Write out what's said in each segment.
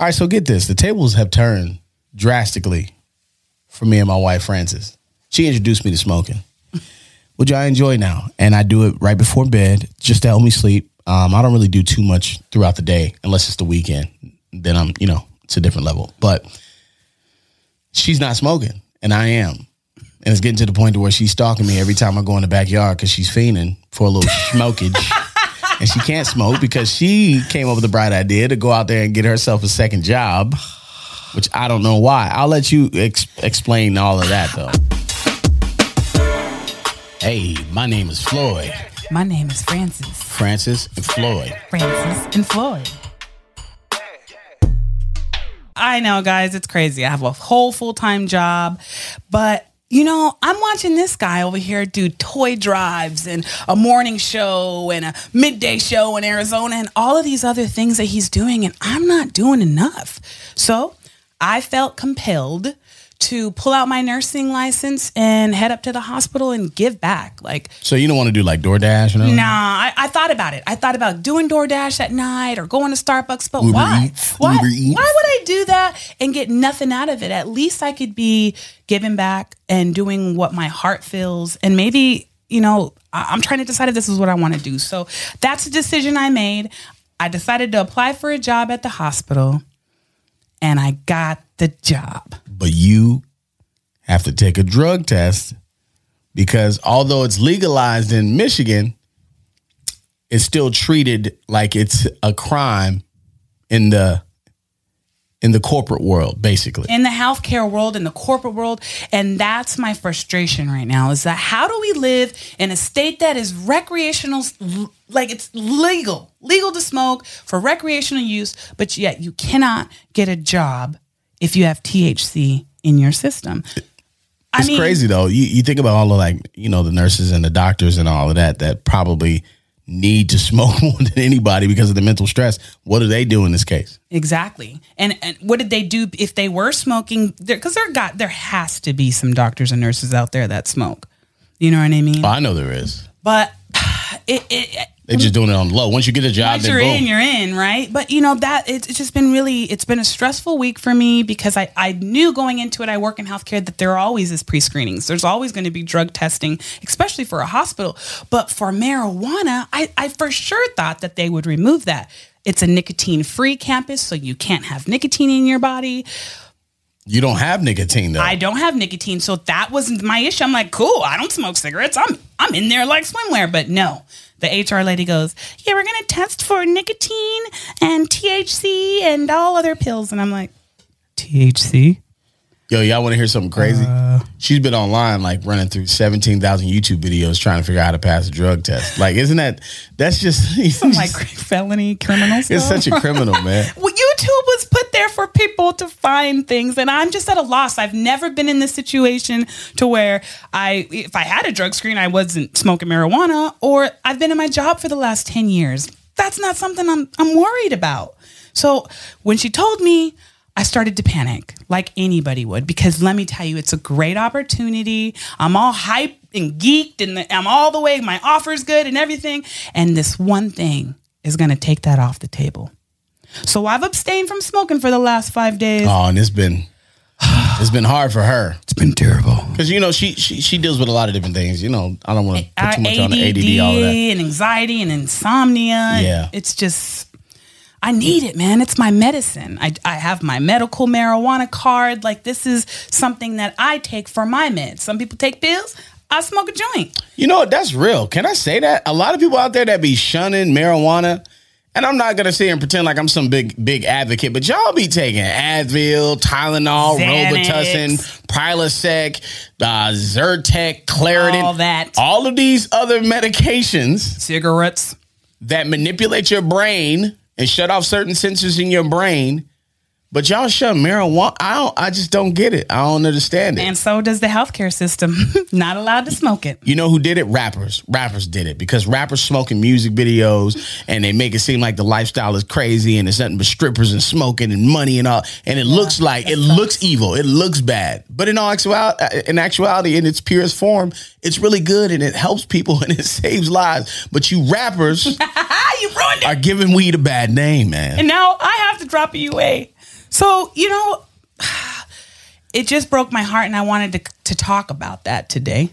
All right, so get this. The tables have turned drastically for me and my wife, Frances. She introduced me to smoking, which I enjoy now. And I do it right before bed just to help me sleep. Um, I don't really do too much throughout the day unless it's the weekend. Then I'm, you know, it's a different level. But she's not smoking, and I am. And it's getting to the point to where she's stalking me every time I go in the backyard because she's fiending for a little smokage. And she can't smoke because she came up with the bright idea to go out there and get herself a second job, which I don't know why. I'll let you ex- explain all of that though. Hey, my name is Floyd. My name is Frances. Frances and Floyd. Frances and Floyd. I know, guys, it's crazy. I have a whole full time job, but you know, I'm watching this guy over here do toy drives and a morning show and a midday show in Arizona and all of these other things that he's doing, and I'm not doing enough. So I felt compelled to pull out my nursing license and head up to the hospital and give back. Like, So you don't want to do like DoorDash? Nah, I, I thought about it. I thought about doing DoorDash at night or going to Starbucks, but Uber why? Eats, Why? Eats. Why would I do that and get nothing out of it? At least I could be giving back and doing what my heart feels, and maybe you know I- I'm trying to decide if this is what I want to do. So that's a decision I made. I decided to apply for a job at the hospital, and I got the job. But you have to take a drug test because although it's legalized in Michigan, it's still treated like it's a crime in the in the corporate world, basically. in the healthcare world, in the corporate world. And that's my frustration right now is that how do we live in a state that is recreational, like it's legal, legal to smoke for recreational use, but yet you cannot get a job if you have THC in your system? I It's crazy though. You you think about all of like, you know, the nurses and the doctors and all of that that probably need to smoke more than anybody because of the mental stress. What do they do in this case? Exactly. And and what did they do if they were smoking? Because there got there has to be some doctors and nurses out there that smoke. You know what I mean? Oh, I know there is. But it, it They're just doing it on the low. Once you get a job, once you're boom. in, you're in, right? But you know that it's, it's just been really, it's been a stressful week for me because I, I knew going into it, I work in healthcare that there always is pre screenings. There's always going to be drug testing, especially for a hospital. But for marijuana, I, I for sure thought that they would remove that. It's a nicotine free campus, so you can't have nicotine in your body. you don't have nicotine though. I don't have nicotine, so that wasn't my issue. I'm like, cool, I don't smoke cigarettes. I'm I'm in there like swimwear, but no. The HR lady goes, yeah, we're gonna test for nicotine and THC and all other pills, and I'm like, THC. Yo, y'all want to hear something crazy? Uh. She's been online, like running through seventeen thousand YouTube videos trying to figure out how to pass a drug test. Like, isn't that? That's just Some like felony criminal stuff. it's such a criminal, man. Well, YouTube was put there for people to find things, and I'm just at a loss. I've never been in this situation to where I, if I had a drug screen, I wasn't smoking marijuana, or I've been in my job for the last ten years. That's not something I'm I'm worried about. So when she told me, I started to panic like anybody would because let me tell you, it's a great opportunity. I'm all hyped and geeked, and the, I'm all the way. My offer's good and everything, and this one thing is going to take that off the table. So I've abstained from smoking for the last five days. Oh, and it's been it's been hard for her It's been terrible. because you know she, she she deals with a lot of different things. You know, I don't want to put too much on the ADD ADD, all of that. and anxiety and insomnia. Yeah. It's just, I need it, man. It's my medicine. I, I have my medical marijuana card. Like, this is something that I take for my meds. Some people take pills. I smoke a joint. You know what? That's real. Can I say that? A lot of people out there that be shunning marijuana, and I'm not gonna sit here and pretend like I'm some big big advocate, but y'all be taking Advil, Tylenol, Xanax. Robitussin, Prilosec, uh, Zyrtec, Claritin, All that. all of these other medications Cigarettes. that manipulate your brain and shut off certain sensors in your brain. But y'all shut marijuana. I don't. I just don't get it. I don't understand it. And so does the healthcare system. Not allowed to smoke it. You know who did it? Rappers. Rappers did it because rappers smoking music videos and they make it seem like the lifestyle is crazy and it's nothing but strippers and smoking and money and all. And it looks like it looks evil. It looks bad. But in all actuality, in actuality, in its purest form, it's really good and it helps people and it saves lives. But you rappers you ruined it. are giving weed a bad name, man. And now I have to drop a UA. So, you know, it just broke my heart and I wanted to, to talk about that today.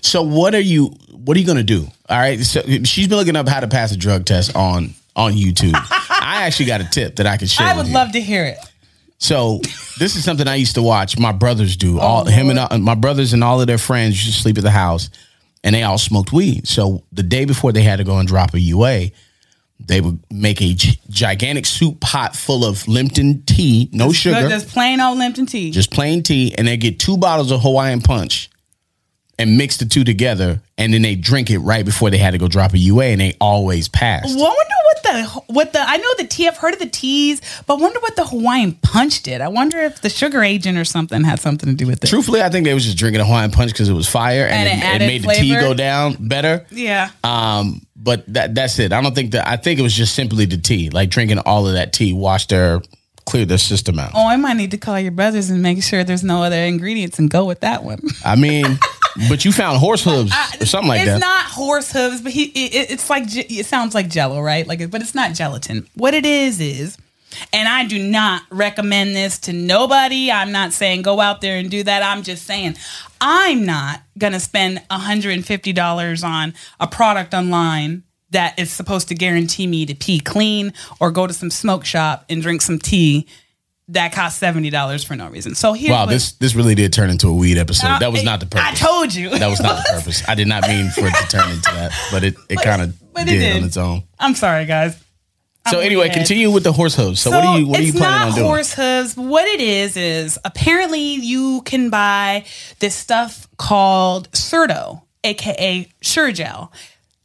So what are you what are you gonna do? All right. So she's been looking up how to pass a drug test on on YouTube. I actually got a tip that I could share. I would love to hear it. So this is something I used to watch. My brothers do. All him and uh, my brothers and all of their friends used to sleep at the house, and they all smoked weed. So the day before they had to go and drop a UA, they would make a gigantic soup pot full of Lipton tea, no sugar, Just plain old Lipton tea. just plain tea, and they get two bottles of Hawaiian Punch and mix the two together, and then they drink it right before they had to go drop a UA, and they always passed. Well, I wonder what the what the I know the tea. I've heard of the teas, but wonder what the Hawaiian punch did. I wonder if the sugar agent or something had something to do with it. Truthfully, I think they was just drinking a Hawaiian Punch because it was fire and, And it it, it made the tea go down better. Yeah. Um, but that that's it. I don't think that. I think it was just simply the tea, like drinking all of that tea, washed their cleared their system out. Oh, I might need to call your brothers and make sure there's no other ingredients and go with that one. I mean, but you found horse hooves or something like it's that. It's not horse hooves, but he it, it's like it sounds like Jello, right? Like, but it's not gelatin. What it is is, and I do not recommend this to nobody. I'm not saying go out there and do that. I'm just saying I'm not gonna spend 150 dollars on a product online that is supposed to guarantee me to pee clean or go to some smoke shop and drink some tea that cost seventy dollars for no reason. So here's wow, this this really did turn into a weed episode. Uh, that was not the purpose. I told you that was not the purpose. I did not mean for it to turn into that, but it, it kind of did, did. on its own. I'm sorry, guys. So I'm anyway, weedhead. continue with the horse hooves. So, what are you what are you planning on doing? horse hooves. What it is is apparently you can buy this stuff called Certo, aka Sure-Jell.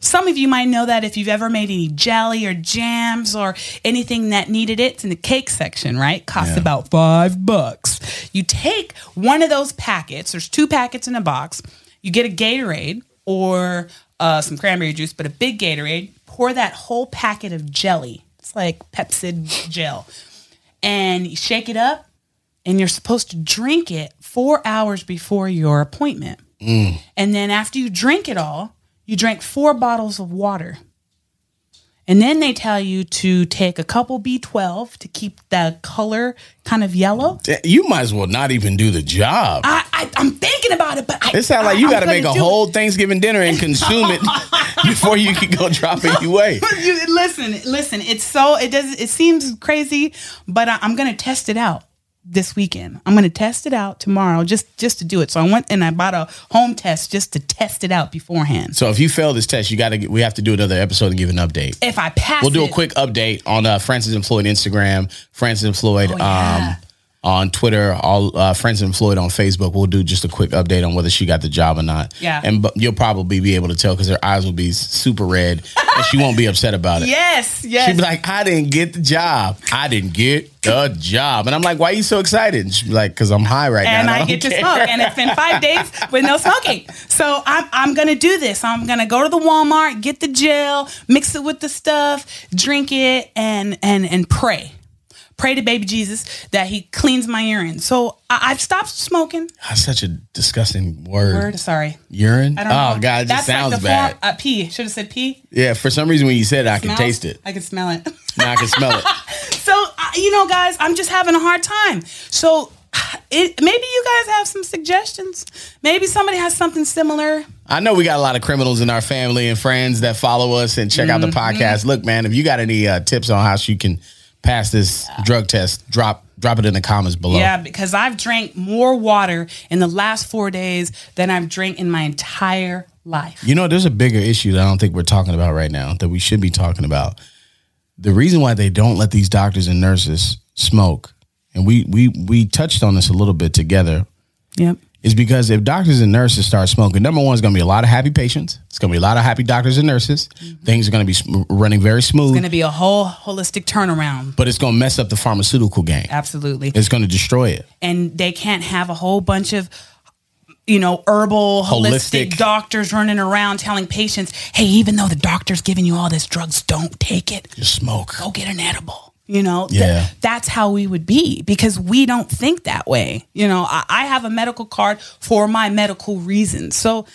Some of you might know that if you've ever made any jelly or jams or anything that needed it, it's in the cake section, right? Costs Yeah. about five bucks. You take one of those packets, there's two packets in a box. You get a Gatorade or uh, some cranberry juice, but a big Gatorade. Pour that whole packet of jelly. It's like pectin gel. And you shake it up, and you're supposed to drink it four hours before your appointment. And then after you drink it all, you drink four bottles of water. And then they tell you to take a couple B12 to keep the color kind of yellow. You might as well not even do the job. I, I I'm thinking about it, but I, It sounds like you got to make a whole Thanksgiving dinner and consume it before you can go drop it away. it. Listen, listen. It's so it does. It seems crazy, but I, I'm gonna test it out this weekend. I'm gonna test it out tomorrow, just just to do it. So I went and I bought a home test just to test it out beforehand. So if you fail this test, you got to. We have to do another episode and give an update. If I pass, We'll do a it- quick update on uh, Frances and Floyd Instagram, Frances and Floyd Oh, yeah. um, on Twitter, all uh, Frances and Floyd on Facebook. We'll do just a quick update on whether she got the job or not. Yeah. and but you'll probably be able to tell because her eyes will be super red, and she won't be upset about it. Yes, yes. She'd be like, I didn't get the job. I didn't get the job. And I'm like, why are you so excited? And like, because I'm high right and now. And I don't get to smoke. And it's been five days with no smoking. So I'm I'm gonna do this. I'm gonna go to the Walmart, get the gel, mix it with the stuff, drink it, and and and pray. Pray to baby Jesus that he cleans my urine. So I, I've stopped smoking. That's such a disgusting word. Word, sorry. Urine? I don't oh, know. God, it just That's like sounds the bad. Form, uh, pee. Should have said pee. yeah, for some reason when you said it, I can taste it. I can smell it. Now I can smell it. So, uh, you know, guys, I'm just having a hard time. So, it, maybe you guys have some suggestions. Maybe somebody has something similar. I know we got a lot of criminals in our family and friends that follow us and check out the Mm-hmm. podcast. Look, man, if you got any uh, tips on how she can pass this drug test, drop drop it in the comments below. Yeah, because I've drank more water in the last four days than I've drank in my entire life. You know, there's a bigger issue that I don't think we're talking about right now that we should be talking about. The reason why they don't let these doctors and nurses smoke, and we we we touched on this a little bit together, Yep. Is because if doctors and nurses start smoking, number one is going to be a lot of happy patients. It's going to be a lot of happy doctors and nurses. Mm-hmm. Things are going to be sm- running very smooth, It's Going to be a whole holistic turnaround. but it's going to mess up the pharmaceutical game. Absolutely. It's going to destroy it. and they can't have a whole bunch of you know herbal holistic, Holistic. doctors running around telling patients hey even though the doctor's giving you all this drugs don't take it Just smoke. go get an edible you know Th- that's how we would be because we don't think that way you know I, I have a medical card for my medical reasons so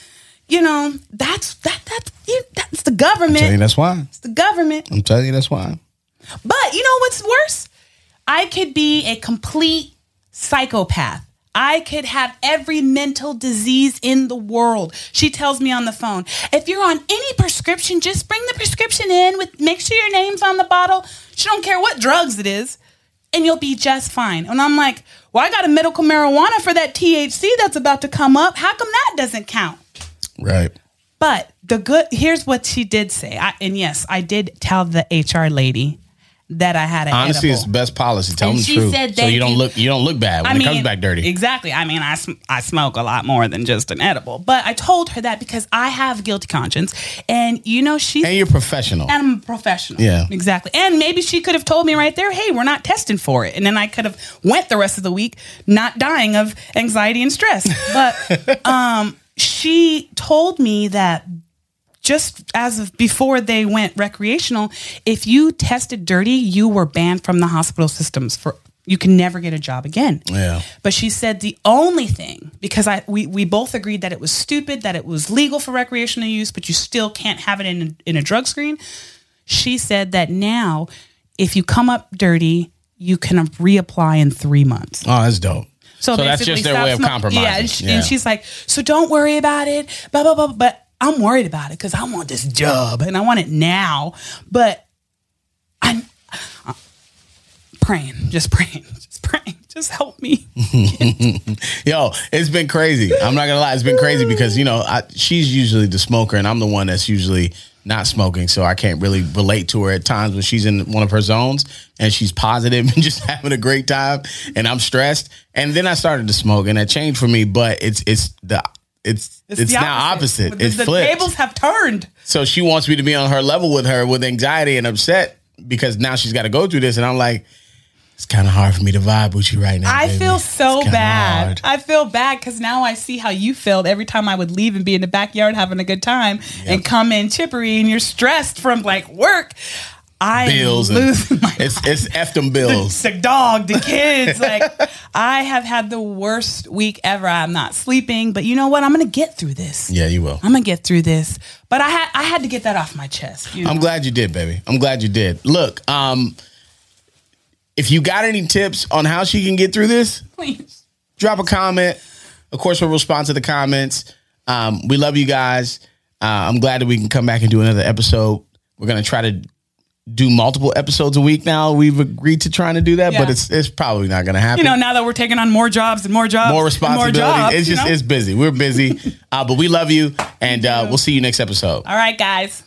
you know that's that that's you, that's the government. I'm telling you that's why. it's the government I'm telling you that's why. but you know what's worse? I could be a complete psychopath. I could have every mental disease in the world. She tells me on the phone, if you're on any prescription, just bring the prescription in with make sure your name's on the bottle. She don't care what drugs it is, and you'll be just fine. And I'm like, well, I got a medical marijuana for that THC that's about to come up. How come that doesn't count? Right. But the good here's what she did say. I, and yes, I did tell the HR lady that I had an Honesty edible. is best policy. Tell And them the she truth. said so you don't look you don't look bad when I it mean, comes back dirty. Exactly. I mean, I, sm- I smoke a lot more than just an edible, but I told her that because I have guilty conscience, and you know she's and you're professional. and I'm a professional. Yeah. exactly. And maybe she could have told me right there, "Hey, we're not testing for it," and then I could have went the rest of the week not dying of anxiety and stress. But um, she told me that just as of before they went recreational, if you tested dirty, you were banned from the hospital systems for. You can never get a job again. Yeah. But she said the only thing, because I we, we both agreed that it was stupid, that it was legal for recreational use, but you still can't have it in in a drug screen. She said that now, if you come up dirty, you can reapply in three months. oh, that's dope. So, that's basically just their way of smoke- compromising. Yeah, and, she, and she's like, so don't worry about it. Blah blah blah. But I'm worried about it because I want this job and I want it now. But I'm uh, praying, just praying, just praying. Just help me. Yo, it's been crazy. I'm not gonna lie, it's been crazy because you know I, she's usually the smoker, and I'm the one that's usually not smoking, so I can't really relate to her at times when she's in one of her zones and she's positive and just having a great time, and I'm stressed. And then I started to smoke, and that changed for me. But it's it's the it's it's, the now opposite. The, It's the flipped. tables have turned. So she wants me to be on her level with her with anxiety and upset because now she's got to go through this, and I'm like. It's kind of hard for me to vibe with you right now. I baby. feel so bad. hard. I feel bad because now I see how you felt every time I would leave and be in the backyard having a good time and come in chippery and you're stressed from like work. I bills and losing my it's it's f them bills. the dog, the kids. like I have had the worst week ever. I'm not sleeping, but you know what? I'm gonna get through this. Yeah, you will. I'm gonna get through this. But I had I had to get that off my chest. You know? I'm glad you did, baby. I'm glad you did. Look, um, if you got any tips on how she can get through this, Please. drop a comment. Of course, we'll respond to the comments. Um, we love you guys. Uh, I'm glad that we can come back and do another episode. We're gonna try to do multiple episodes a week now. We've agreed to trying to do that, but it's it's probably not gonna happen. You know, now that we're taking on more jobs and more jobs, more and responsibility. more jobs, it's just know? it's busy. We're busy, uh, but we love you, and uh, we'll see you next episode. All right, guys.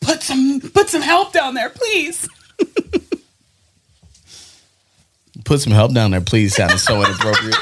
Put some put some help down there, please. Put some help down there, please. Sounded so inappropriate.